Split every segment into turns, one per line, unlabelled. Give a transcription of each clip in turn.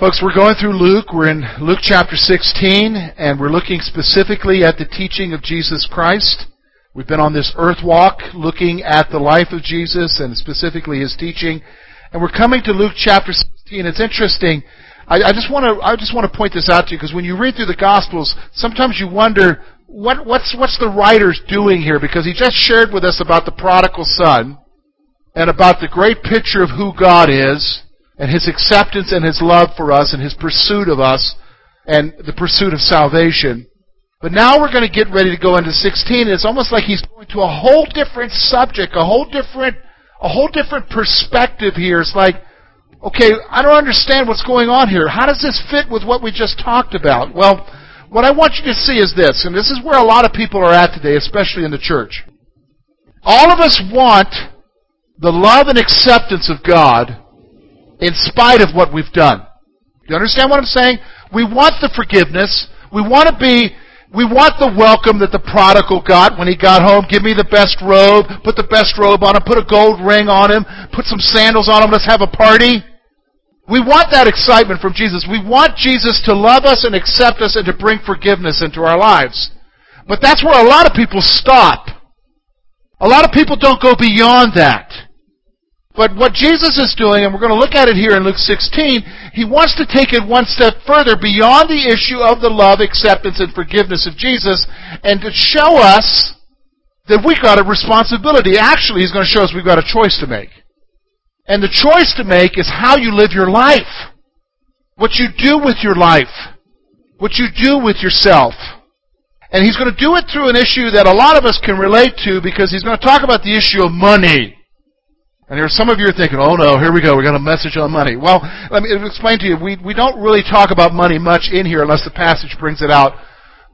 Folks, we're going through Luke. We're in Luke chapter 16, and we're looking specifically at the teaching of Jesus Christ. We've been on this earth walk looking at the life of Jesus and specifically his teaching. And we're coming to Luke chapter 16. It's interesting. I, I just want to, I just want to point this out to you because when you read through the Gospels, sometimes you wonder, what, what's, what's the writer's doing here? Because he just shared with us about the prodigal son and about the great picture of who God is and His acceptance and His love for us and His pursuit of us and the pursuit of salvation. But now we're going to get ready to go into 16 and it's almost like He's going to a whole different subject, a whole different, a whole different perspective here. It's like, okay, I don't understand what's going on here. How does this fit with what we just talked about? Well, what I want you to see is this, and this is where a lot of people are at today, especially in the church. All of us want the love and acceptance of God in spite of what we've done. Do you understand what I'm saying? We want the forgiveness. We want to be, we want the welcome that the prodigal got when he got home. Give me the best robe. Put the best robe on him. Put a gold ring on him. Put some sandals on him. Let's have a party. We want that excitement from Jesus. We want Jesus to love us and accept us and to bring forgiveness into our lives. But that's where a lot of people stop. A lot of people don't go beyond that. But what Jesus is doing, and we're going to look at it here in Luke 16, he wants to take it one step further beyond the issue of the love, acceptance, and forgiveness of Jesus, and to show us that we've got a responsibility. Actually, he's going to show us we've got a choice to make. And the choice to make is how you live your life. What you do with your life. What you do with yourself. And he's going to do it through an issue that a lot of us can relate to because he's going to talk about the issue of money. And there are some of you are thinking, oh no, here we go, we got a message on money. Well, let me explain to you, we, we don't really talk about money much in here unless the passage brings it out.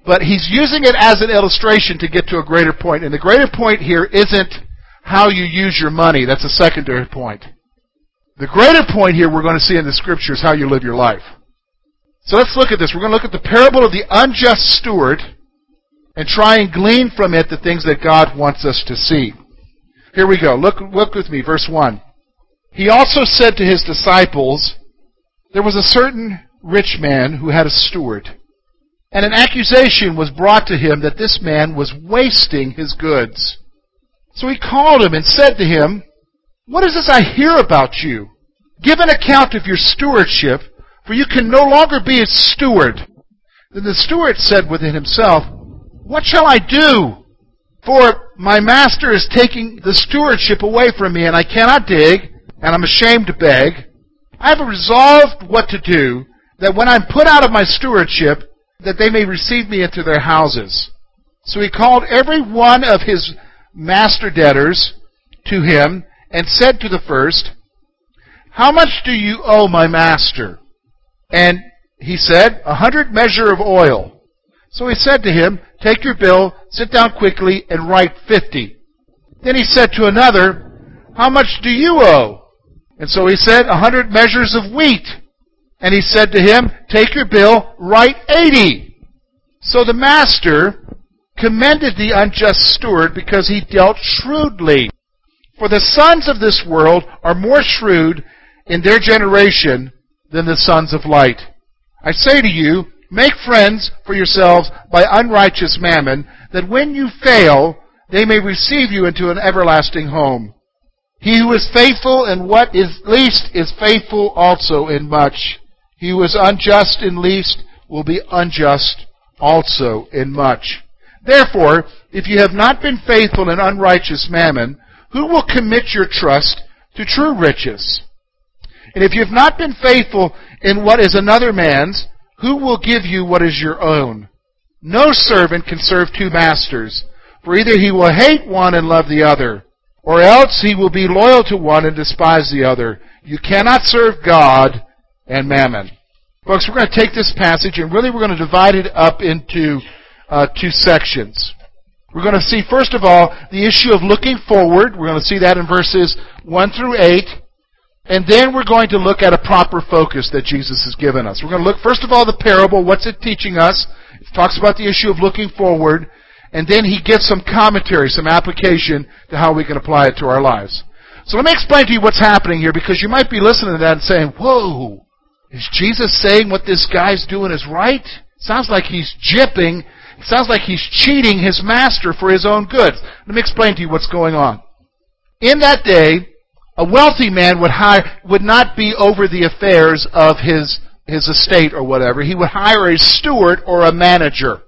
But he's using it as an illustration to get to a greater point. And the greater point here isn't how you use your money. That's a secondary point. The greater point here we're going to see in the scripture is how you live your life. So let's look at this. We're going to look at the parable of the unjust steward and try and glean from it the things that God wants us to see. Here we go. Look, look with me, verse 1. He also said to his disciples, There was a certain rich man who had a steward, and an accusation was brought to him that this man was wasting his goods. So he called him and said to him, What is this I hear about you? Give an account of your stewardship, for you can no longer be a steward. Then the steward said within himself, What shall I do? For my master is taking the stewardship away from me, and I cannot dig, and I'm ashamed to beg. I have resolved what to do, that when I'm put out of my stewardship, that they may receive me into their houses. So he called every one of his master debtors to him, and said to the first, How much do you owe my master? And he said, A hundred measure of oil. So he said to him, Take your bill, sit down quickly, and write fifty. Then he said to another, How much do you owe? And so he said, A hundred measures of wheat. And he said to him, Take your bill, write eighty. So the master commended the unjust steward because he dealt shrewdly. For the sons of this world are more shrewd in their generation than the sons of light. I say to you, Make friends for yourselves by unrighteous mammon, that when you fail, they may receive you into an everlasting home. He who is faithful in what is least is faithful also in much. He who is unjust in least will be unjust also in much. Therefore, if you have not been faithful in unrighteous mammon, who will commit your trust to true riches? And if you have not been faithful in what is another man's, who will give you what is your own? No servant can serve two masters, for either he will hate one and love the other, or else he will be loyal to one and despise the other. You cannot serve God and mammon. Folks, we're going to take this passage and really we're going to divide it up into uh, two sections. We're going to see, first of all, the issue of looking forward. We're going to see that in verses 1 through 8. And then we're going to look at a proper focus that Jesus has given us. We're going to look, first of all, the parable. What's it teaching us? It talks about the issue of looking forward. And then he gives some commentary, some application to how we can apply it to our lives. So let me explain to you what's happening here because you might be listening to that and saying, whoa, is Jesus saying what this guy's doing is right? Sounds like he's jipping. It sounds like he's cheating his master for his own goods. Let me explain to you what's going on. In that day, a wealthy man would hire, would not be over the affairs of his, his estate or whatever. He would hire a steward or a manager.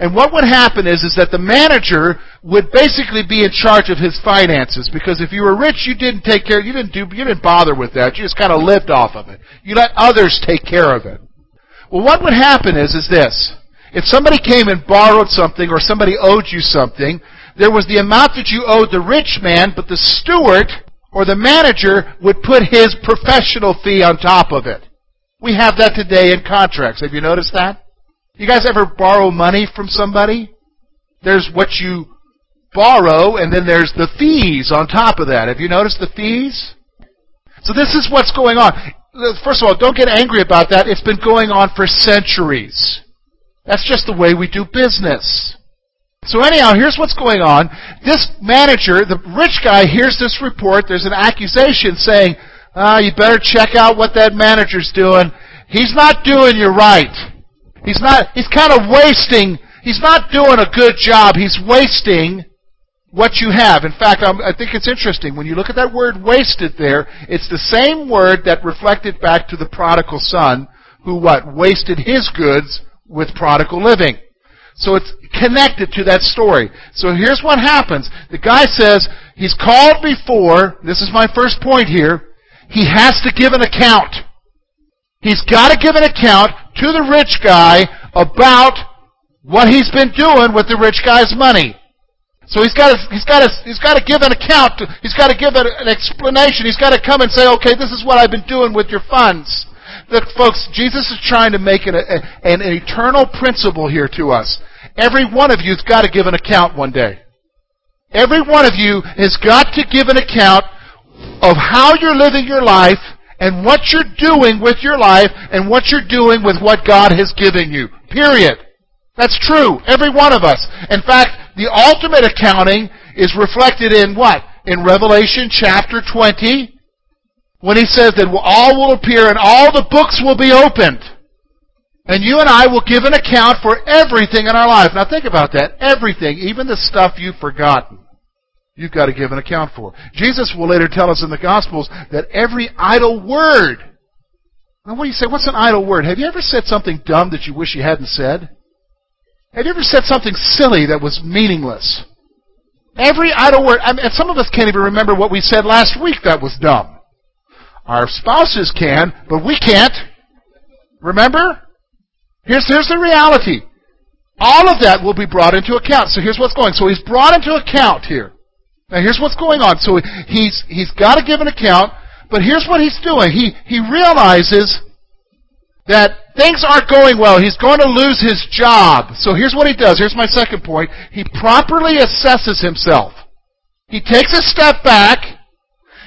And what would happen is, is that the manager would basically be in charge of his finances because if you were rich, you didn't take care, you didn't do, you didn't bother with that. You just kind of lived off of it. You let others take care of it. Well, what would happen is, is this. If somebody came and borrowed something or somebody owed you something, there was the amount that you owed the rich man, but the steward or the manager would put his professional fee on top of it. We have that today in contracts. Have you noticed that? You guys ever borrow money from somebody? There's what you borrow, and then there's the fees on top of that. Have you noticed the fees? So this is what's going on. First of all, don't get angry about that. It's been going on for centuries. That's just the way we do business. So anyhow, here's what's going on. This manager, the rich guy, hears this report. There's an accusation saying, ah, you better check out what that manager's doing. He's not doing you right. He's not, he's kind of wasting, he's not doing a good job. He's wasting what you have. In fact, I'm, i think it's interesting. When you look at that word wasted there, it's the same word that reflected back to the prodigal son who what? Wasted his goods with prodigal living. So it's connected to that story. So here's what happens. The guy says, he's called before, this is my first point here, he has to give an account. He's got to give an account to the rich guy about what he's been doing with the rich guy's money. So he's got to, he's got to, he's got to give an account. To, he's got to give an, an explanation. He's got to come and say, okay, this is what I've been doing with your funds. Look, folks, Jesus is trying to make an, an, an eternal principle here to us. Every one of you's got to give an account one day. Every one of you has got to give an account of how you're living your life and what you're doing with your life and what you're doing with what God has given you. Period. That's true. Every one of us. In fact, the ultimate accounting is reflected in what? In Revelation chapter 20, when he says that all will appear and all the books will be opened. And you and I will give an account for everything in our life. Now think about that. Everything, even the stuff you've forgotten, you've got to give an account for. Jesus will later tell us in the Gospels that every idle word. Now what do you say? What's an idle word? Have you ever said something dumb that you wish you hadn't said? Have you ever said something silly that was meaningless? Every idle word. I mean, some of us can't even remember what we said last week that was dumb. Our spouses can, but we can't. Remember? Here's, here's the reality. All of that will be brought into account. So here's what's going. So he's brought into account here. Now here's what's going on. So he's, he's got to give an account, but here's what he's doing. He, he realizes that things aren't going well. He's going to lose his job. So here's what he does. Here's my second point. He properly assesses himself. He takes a step back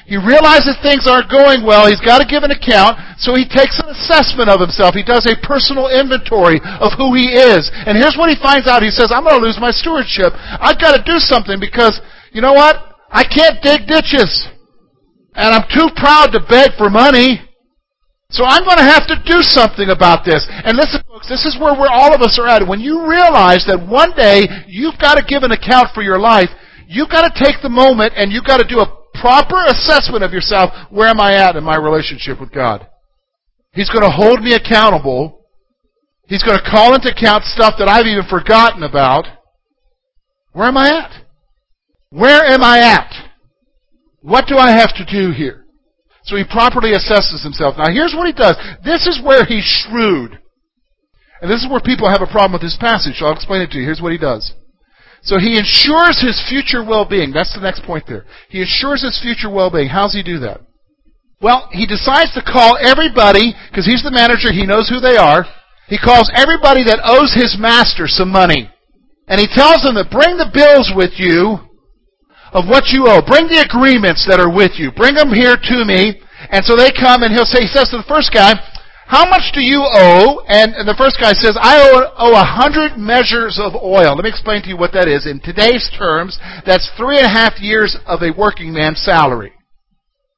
he realizes things aren't going well. He's got to give an account. So he takes an assessment of himself. He does a personal inventory of who he is. And here's what he finds out. He says, I'm going to lose my stewardship. I've got to do something because, you know what? I can't dig ditches. And I'm too proud to beg for money. So I'm going to have to do something about this. And listen, folks, this is where we're, all of us are at. When you realize that one day you've got to give an account for your life, you've got to take the moment and you've got to do a proper assessment of yourself. Where am I at in my relationship with God? He's going to hold me accountable. He's going to call into account stuff that I've even forgotten about. Where am I at? Where am I at? What do I have to do here? So he properly assesses himself. Now here's what he does. This is where he's shrewd. And this is where people have a problem with this passage. So I'll explain it to you. Here's what he does. So he ensures his future well-being. That's the next point there. He ensures his future well-being. How does he do that? Well, he decides to call everybody, because he's the manager, he knows who they are. He calls everybody that owes his master some money. And he tells them to bring the bills with you of what you owe. Bring the agreements that are with you. Bring them here to me. And so they come and he'll say, he says to the first guy, how much do you owe? And, the first guy says, I owe a hundred measures of oil. Let me explain to you what that is. In today's terms, that's three and a half years of a working man's salary.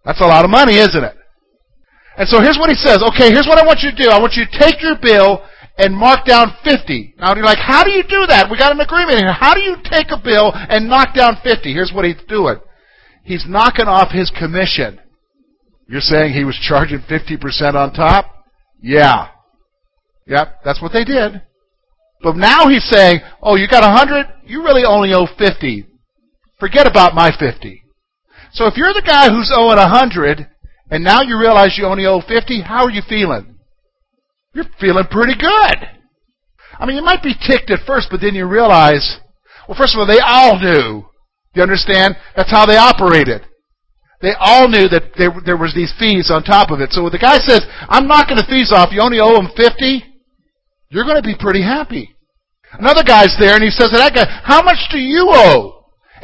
That's a lot of money, isn't it? And so here's what he says. Okay, here's what I want you to do. I want you to take your bill and mark down 50. Now you're like, how do you do that? We got an agreement here. How do you take a bill and knock down 50? Here's what he's doing. He's knocking off his commission. You're saying he was charging 50% on top? Yeah. Yep, that's what they did. But now he's saying, oh, you got 100? You really only owe 50. Forget about my 50. So if you're the guy who's owing 100, and now you realize you only owe 50, how are you feeling? You're feeling pretty good. I mean, you might be ticked at first, but then you realize, well, first of all, they all knew. You understand? That's how they operated. They all knew that there, there was these fees on top of it. So when the guy says, I'm knocking the fees off, you only owe him 50, you're going to be pretty happy. Another guy's there and he says to that guy, how much do you owe?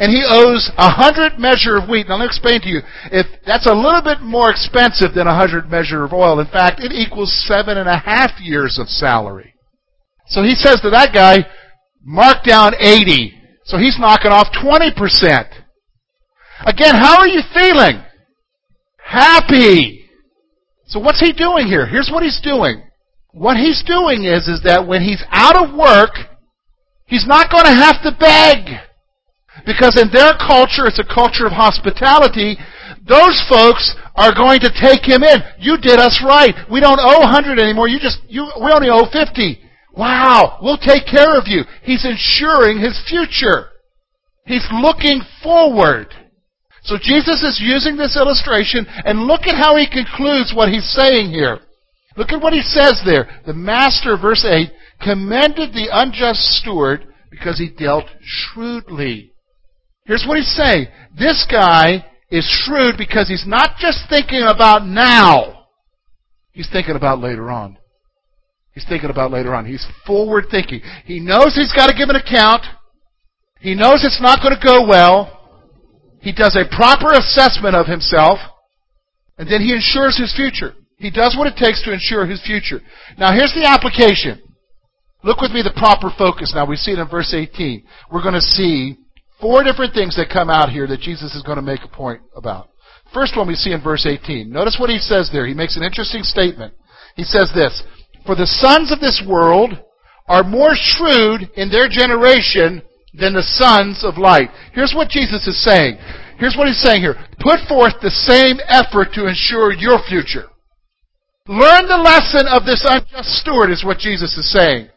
and he owes a hundred measure of wheat. Now let me explain to you, if that's a little bit more expensive than a hundred measure of oil. In fact, it equals seven and a half years of salary. So he says to that guy, mark down 80. So he's knocking off 20%. Again, how are you feeling? Happy. So what's he doing here? Here's what he's doing. What he's doing is, is that when he's out of work, he's not going to have to beg. Because in their culture, it's a culture of hospitality. Those folks are going to take him in. You did us right. We don't owe 100 anymore. You just, you, we only owe 50. Wow, we'll take care of you. He's ensuring his future. He's looking forward. So Jesus is using this illustration, and look at how he concludes what he's saying here. Look at what he says there. The master, verse 8, commended the unjust steward because he dealt shrewdly. Here's what he's saying. This guy is shrewd because he's not just thinking about now. He's thinking about later on. He's thinking about later on. He's forward thinking. He knows he's got to give an account. He knows it's not going to go well. He does a proper assessment of himself. And then he ensures his future. He does what it takes to ensure his future. Now here's the application. Look with me the proper focus now. We see it in verse 18. We're going to see Four different things that come out here that Jesus is going to make a point about. First one we see in verse 18. Notice what he says there. He makes an interesting statement. He says this, For the sons of this world are more shrewd in their generation than the sons of light. Here's what Jesus is saying. Here's what he's saying here. Put forth the same effort to ensure your future. Learn the lesson of this unjust steward is what Jesus is saying.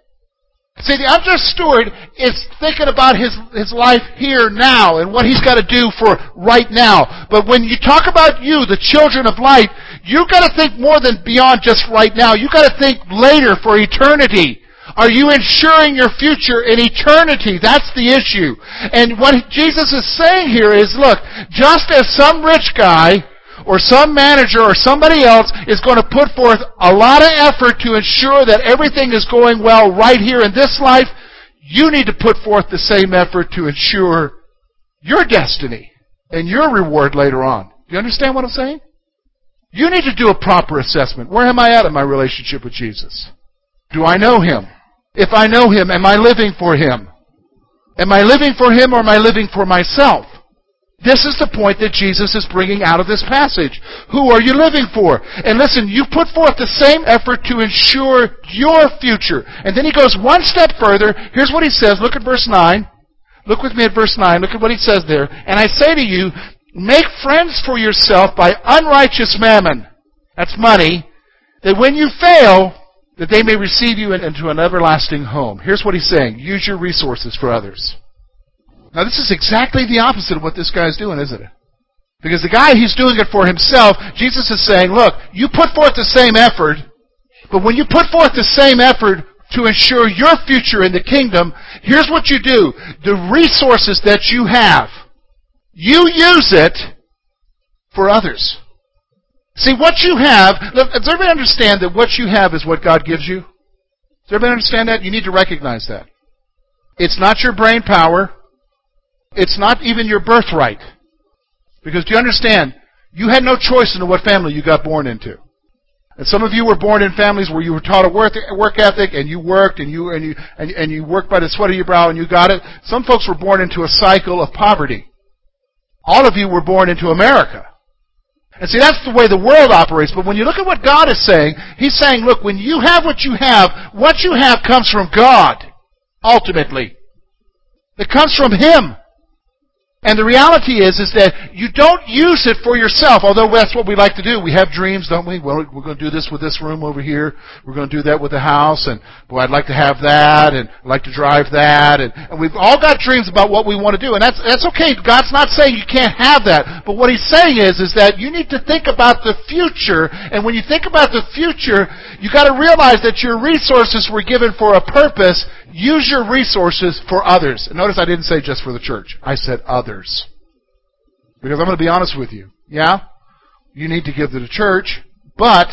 See, the unjust steward is thinking about his, his life here now and what he's got to do for right now. But when you talk about you, the children of light, you've got to think more than beyond just right now. You've got to think later for eternity. Are you ensuring your future in eternity? That's the issue. And what Jesus is saying here is, look, just as some rich guy or some manager or somebody else is going to put forth a lot of effort to ensure that everything is going well right here in this life, you need to put forth the same effort to ensure your destiny and your reward later on. Do you understand what I'm saying? You need to do a proper assessment. Where am I at in my relationship with Jesus? Do I know Him? If I know Him, am I living for Him? Am I living for Him or am I living for myself? This is the point that Jesus is bringing out of this passage. Who are you living for? And listen, you put forth the same effort to ensure your future. And then he goes one step further. Here's what he says. Look at verse 9. Look with me at verse 9. Look at what he says there. And I say to you, make friends for yourself by unrighteous mammon. That's money. That when you fail, that they may receive you into an everlasting home. Here's what he's saying. Use your resources for others. Now, this is exactly the opposite of what this guy is doing, isn't it? Because the guy, he's doing it for himself. Jesus is saying, look, you put forth the same effort, but when you put forth the same effort to ensure your future in the kingdom, here's what you do. The resources that you have, you use it for others. See, what you have, does everybody understand that what you have is what God gives you? Does everybody understand that? You need to recognize that. It's not your brain power. It's not even your birthright. Because do you understand? You had no choice in what family you got born into. And some of you were born in families where you were taught a work, work ethic and you worked and you, and you, and, and you worked by the sweat of your brow and you got it. Some folks were born into a cycle of poverty. All of you were born into America. And see, that's the way the world operates. But when you look at what God is saying, He's saying, look, when you have what you have, what you have comes from God, ultimately. It comes from Him. And the reality is, is that you don't use it for yourself, although that's what we like to do. We have dreams, don't we? Well, we're going to do this with this room over here. We're going to do that with the house, and boy, I'd like to have that, and I'd like to drive that, and, and we've all got dreams about what we want to do, and that's, that's okay. God's not saying you can't have that, but what He's saying is, is that you need to think about the future, and when you think about the future, you got to realize that your resources were given for a purpose, Use your resources for others. And notice I didn't say just for the church. I said others. Because I'm going to be honest with you. Yeah? You need to give to the church, but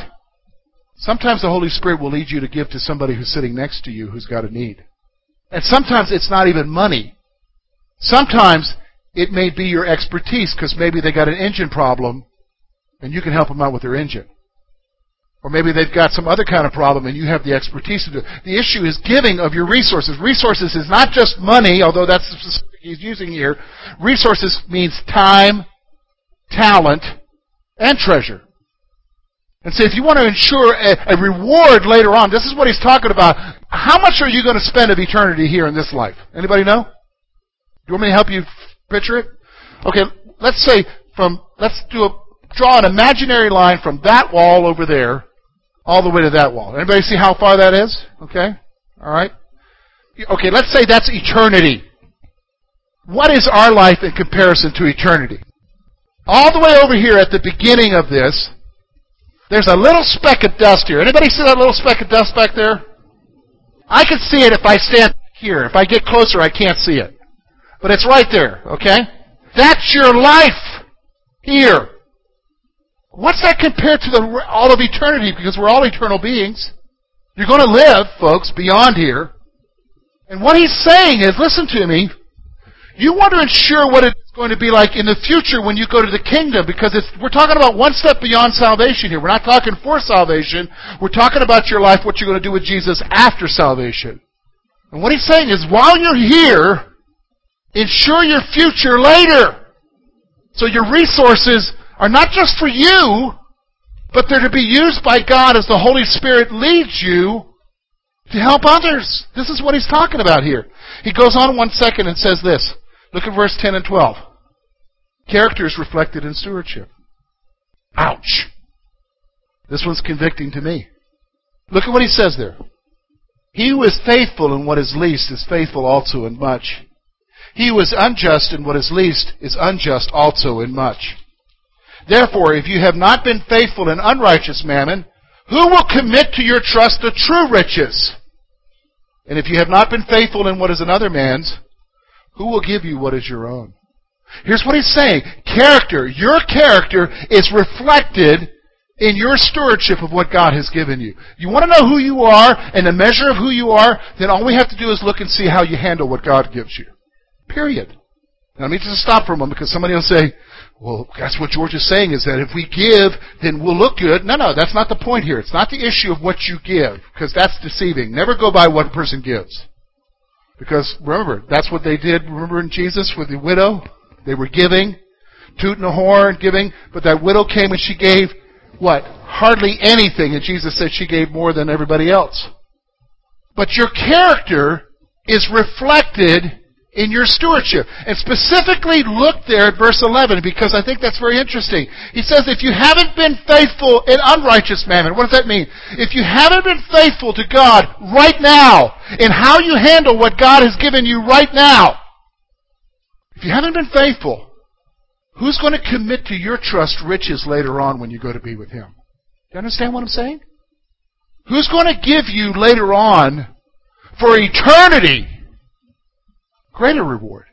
sometimes the Holy Spirit will lead you to give to somebody who's sitting next to you who's got a need. And sometimes it's not even money. Sometimes it may be your expertise because maybe they got an engine problem and you can help them out with their engine. Or maybe they've got some other kind of problem and you have the expertise to do it. The issue is giving of your resources. Resources is not just money, although that's he's using here. Resources means time, talent, and treasure. And so if you want to ensure a, a, reward later on, this is what he's talking about. How much are you going to spend of eternity here in this life? Anybody know? Do you want me to help you picture it? Okay, let's say from, let's do a, draw an imaginary line from that wall over there all the way to that wall. Anybody see how far that is? Okay? All right? Okay, let's say that's eternity. What is our life in comparison to eternity? All the way over here at the beginning of this, there's a little speck of dust here. Anybody see that little speck of dust back there? I can see it if I stand here. If I get closer, I can't see it. But it's right there, okay? That's your life here. What's that compared to the, all of eternity? Because we're all eternal beings. You're going to live, folks, beyond here. And what he's saying is, listen to me, you want to ensure what it's going to be like in the future when you go to the kingdom because we're talking about one step beyond salvation here. We're not talking for salvation. We're talking about your life, what you're going to do with Jesus after salvation. And what he's saying is, while you're here, ensure your future later. So your resources are not just for you, but they're to be used by God as the Holy Spirit leads you to help others. This is what he's talking about here. He goes on one second and says this. Look at verse 10 and 12. Character is reflected in stewardship. Ouch. This one's convicting to me. Look at what he says there. He who is faithful in what is least is faithful also in much. He who is unjust in what is least is unjust also in much. Therefore, if you have not been faithful in unrighteous mammon, who will commit to your trust the true riches? And if you have not been faithful in what is another man's, who will give you what is your own? Here's what he's saying. Character, your character is reflected in your stewardship of what God has given you. You want to know who you are and the measure of who you are, then all we have to do is look and see how you handle what God gives you. Period. Now, let me just stop for a moment because somebody will say, well, that's what George is saying is that if we give, then we'll look good. No, no, that's not the point here. It's not the issue of what you give, because that's deceiving. Never go by what a person gives. Because remember, that's what they did, remember in Jesus with the widow? They were giving, tooting a horn, giving, but that widow came and she gave, what? Hardly anything, and Jesus said she gave more than everybody else. But your character is reflected in your stewardship. And specifically look there at verse 11 because I think that's very interesting. He says, if you haven't been faithful in unrighteous mammon, what does that mean? If you haven't been faithful to God right now in how you handle what God has given you right now, if you haven't been faithful, who's going to commit to your trust riches later on when you go to be with Him? Do you understand what I'm saying? Who's going to give you later on for eternity greater reward.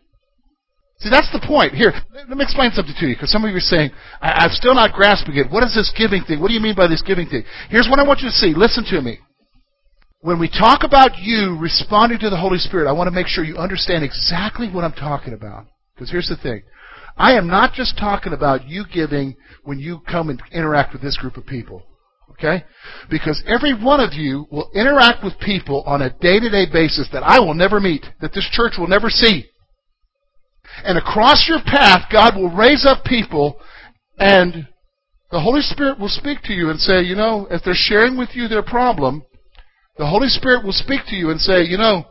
See, that's the point. Here, let me explain something to you, because some of you are saying, I- am still not grasping it. What is this giving thing? What do you mean by this giving thing? Here's what I want you to see. Listen to me. when we talk about you responding to the Holy Spirit, I want to make sure you understand exactly what I'm talking about. Because here's the thing. I am not just talking about you giving when you come and interact with this group of people. Okay? Because every one of you will interact with people on a day to day basis that I will never meet, that this church will never see. And across your path, God will raise up people and the Holy Spirit will speak to you and say, you know, if they're sharing with you their problem, the Holy Spirit will speak to you and say, you know,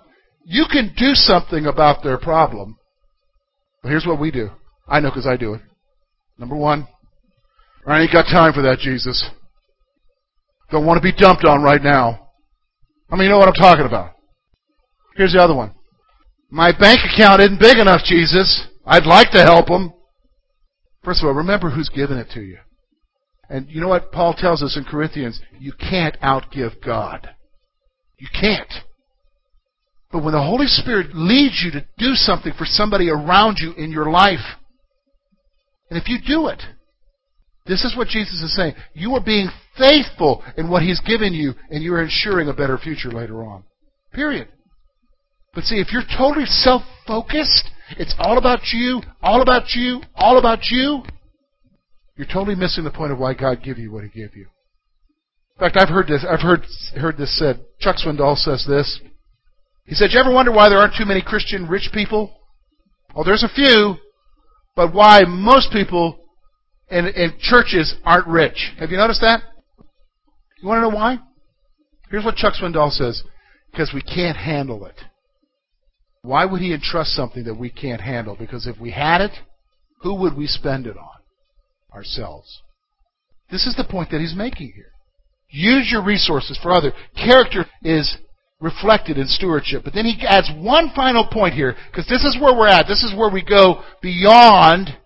you can do something about their problem. But here's what we do. I know because I do it. Number one, I ain't got time for that, Jesus. Don't want to be dumped on right now. I mean, you know what I'm talking about. Here's the other one. My bank account isn't big enough, Jesus. I'd like to help them. First of all, remember who's given it to you. And you know what Paul tells us in Corinthians? You can't outgive God. You can't. But when the Holy Spirit leads you to do something for somebody around you in your life, and if you do it, this is what Jesus is saying. You are being faithful in what He's given you, and you are ensuring a better future later on. Period. But see, if you're totally self focused, it's all about you, all about you, all about you, you're totally missing the point of why God gave you what He gave you. In fact, I've heard this. I've heard heard this said. Chuck Swindoll says this. He said, "You ever wonder why there aren't too many Christian rich people? Well, there's a few, but why most people in, in churches aren't rich? Have you noticed that? You want to know why? Here's what Chuck Swindoll says: because we can't handle it. Why would he entrust something that we can't handle? Because if we had it, who would we spend it on? Ourselves. This is the point that he's making here. Use your resources for other. Character is reflected in stewardship. But then he adds one final point here, because this is where we're at. This is where we go beyond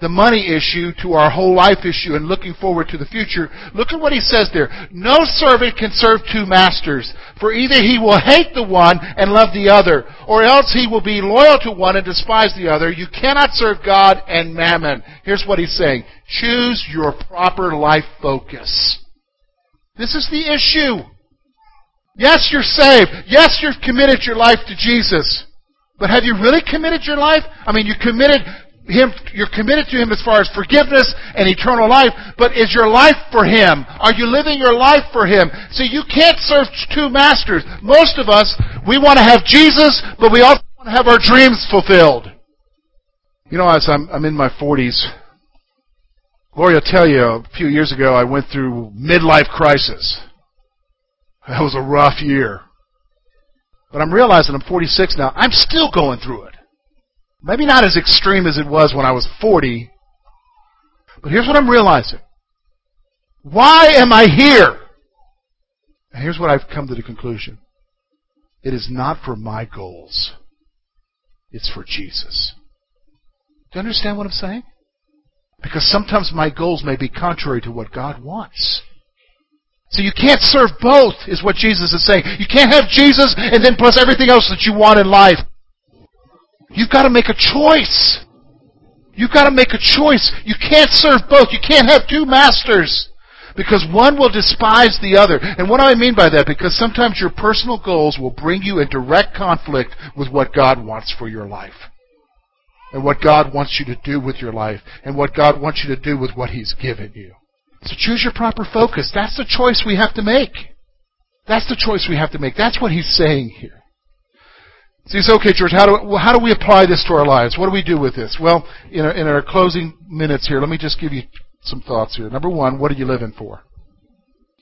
the money issue to our whole life issue and looking forward to the future. Look at what he says there. No servant can serve two masters, for either he will hate the one and love the other, or else he will be loyal to one and despise the other. You cannot serve God and mammon. Here's what he's saying. Choose your proper life focus. This is the issue. Yes, you're saved. Yes, you've committed your life to Jesus. But have you really committed your life? I mean, you committed him, you're committed to Him as far as forgiveness and eternal life, but is your life for Him? Are you living your life for Him? See, you can't serve two masters. Most of us, we want to have Jesus, but we also want to have our dreams fulfilled. You know, as I'm, I'm in my 40s, Gloria, I'll tell you, a few years ago I went through midlife crisis. That was a rough year. But I'm realizing I'm 46 now. I'm still going through it. Maybe not as extreme as it was when I was 40. But here's what I'm realizing. Why am I here? And here's what I've come to the conclusion. It is not for my goals. It's for Jesus. Do you understand what I'm saying? Because sometimes my goals may be contrary to what God wants. So you can't serve both, is what Jesus is saying. You can't have Jesus and then plus everything else that you want in life. You've got to make a choice. You've got to make a choice. You can't serve both. You can't have two masters. Because one will despise the other. And what do I mean by that? Because sometimes your personal goals will bring you in direct conflict with what God wants for your life and what God wants you to do with your life and what God wants you to do with what He's given you. So choose your proper focus. That's the choice we have to make. That's the choice we have to make. That's what He's saying here. You say, okay, George, how do, how do we apply this to our lives? What do we do with this? Well, in our, in our closing minutes here, let me just give you some thoughts here. Number one, what are you living for?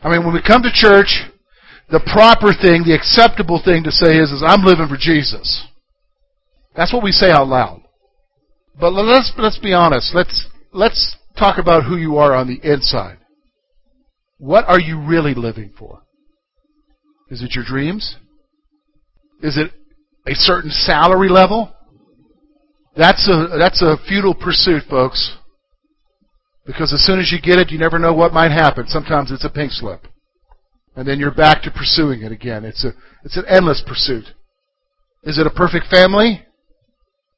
I mean, when we come to church, the proper thing, the acceptable thing to say is, is I'm living for Jesus. That's what we say out loud. But let's let's be honest. Let's let's talk about who you are on the inside. What are you really living for? Is it your dreams? Is it a certain salary level? That's a that's a futile pursuit, folks. Because as soon as you get it, you never know what might happen. Sometimes it's a pink slip. And then you're back to pursuing it again. It's a it's an endless pursuit. Is it a perfect family?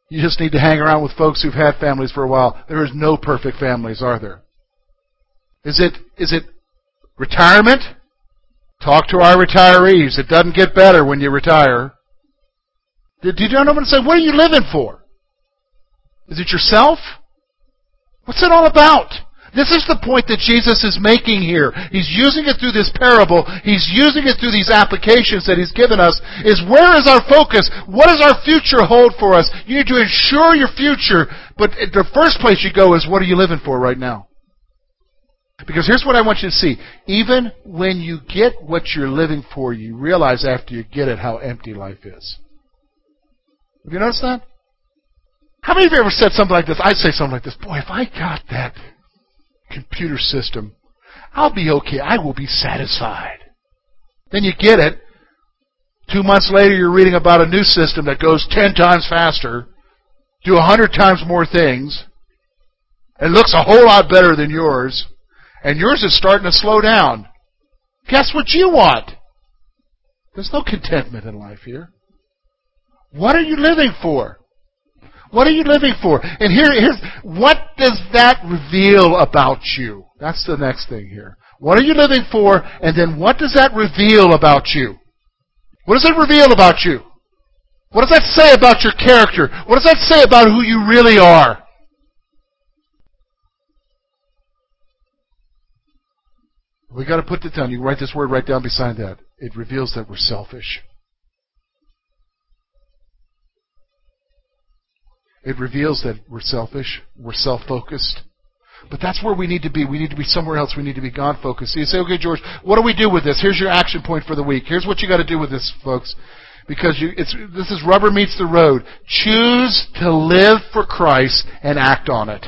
You just need to hang around with folks who've had families for a while. There is no perfect families, are there? Is it is it retirement? Talk to our retirees. It doesn't get better when you retire. Did you know what I'm saying? What are you living for? Is it yourself? What's it all about? This is the point that Jesus is making here. He's using it through this parable. He's using it through these applications that He's given us. Is where is our focus? What does our future hold for us? You need to ensure your future, but the first place you go is what are you living for right now? Because here's what I want you to see. Even when you get what you're living for, you realize after you get it how empty life is. Have you noticed that? How many of you ever said something like this? I'd say something like this. Boy, if I got that computer system, I'll be okay. I will be satisfied. Then you get it. Two months later, you're reading about a new system that goes ten times faster, do a hundred times more things, and looks a whole lot better than yours, and yours is starting to slow down. Guess what you want? There's no contentment in life here. What are you living for? What are you living for? And here, here's what does that reveal about you? That's the next thing here. What are you living for? And then what does that reveal about you? What does it reveal about you? What does that say about your character? What does that say about who you really are? We got to put this down. You write this word right down beside that. It reveals that we're selfish. It reveals that we're selfish, we're self focused. But that's where we need to be. We need to be somewhere else. We need to be God focused. So you say, okay, George, what do we do with this? Here's your action point for the week. Here's what you got to do with this, folks. Because you, this is rubber meets the road. Choose to live for Christ and act on it.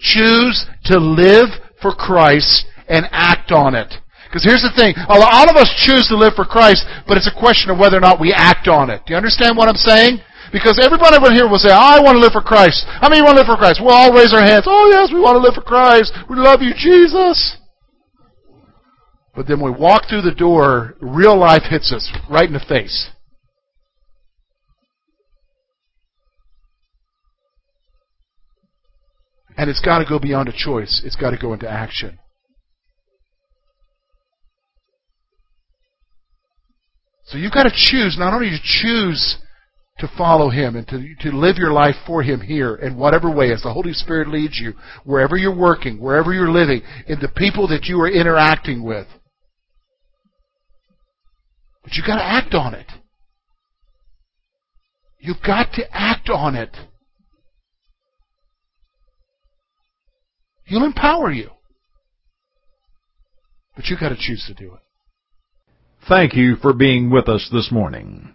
Choose to live for Christ and act on it. Because here's the thing. A lot of us choose to live for Christ, but it's a question of whether or not we act on it. Do you understand what I'm saying? Because everybody over here will say, I want to live for Christ. How many want to live for Christ? We'll all raise our hands. Oh, yes, we want to live for Christ. We love you, Jesus. But then we walk through the door, real life hits us right in the face. And it's got to go beyond a choice. It's got to go into action. So you've got to choose, not only to choose to follow Him and to, to live your life for Him here in whatever way, as the Holy Spirit leads you, wherever you're working, wherever you're living, in the people that you are interacting with. But you've got to act on it. You've got to act on it. He'll empower you. But you've got to choose to do it.
Thank you for being with us this morning.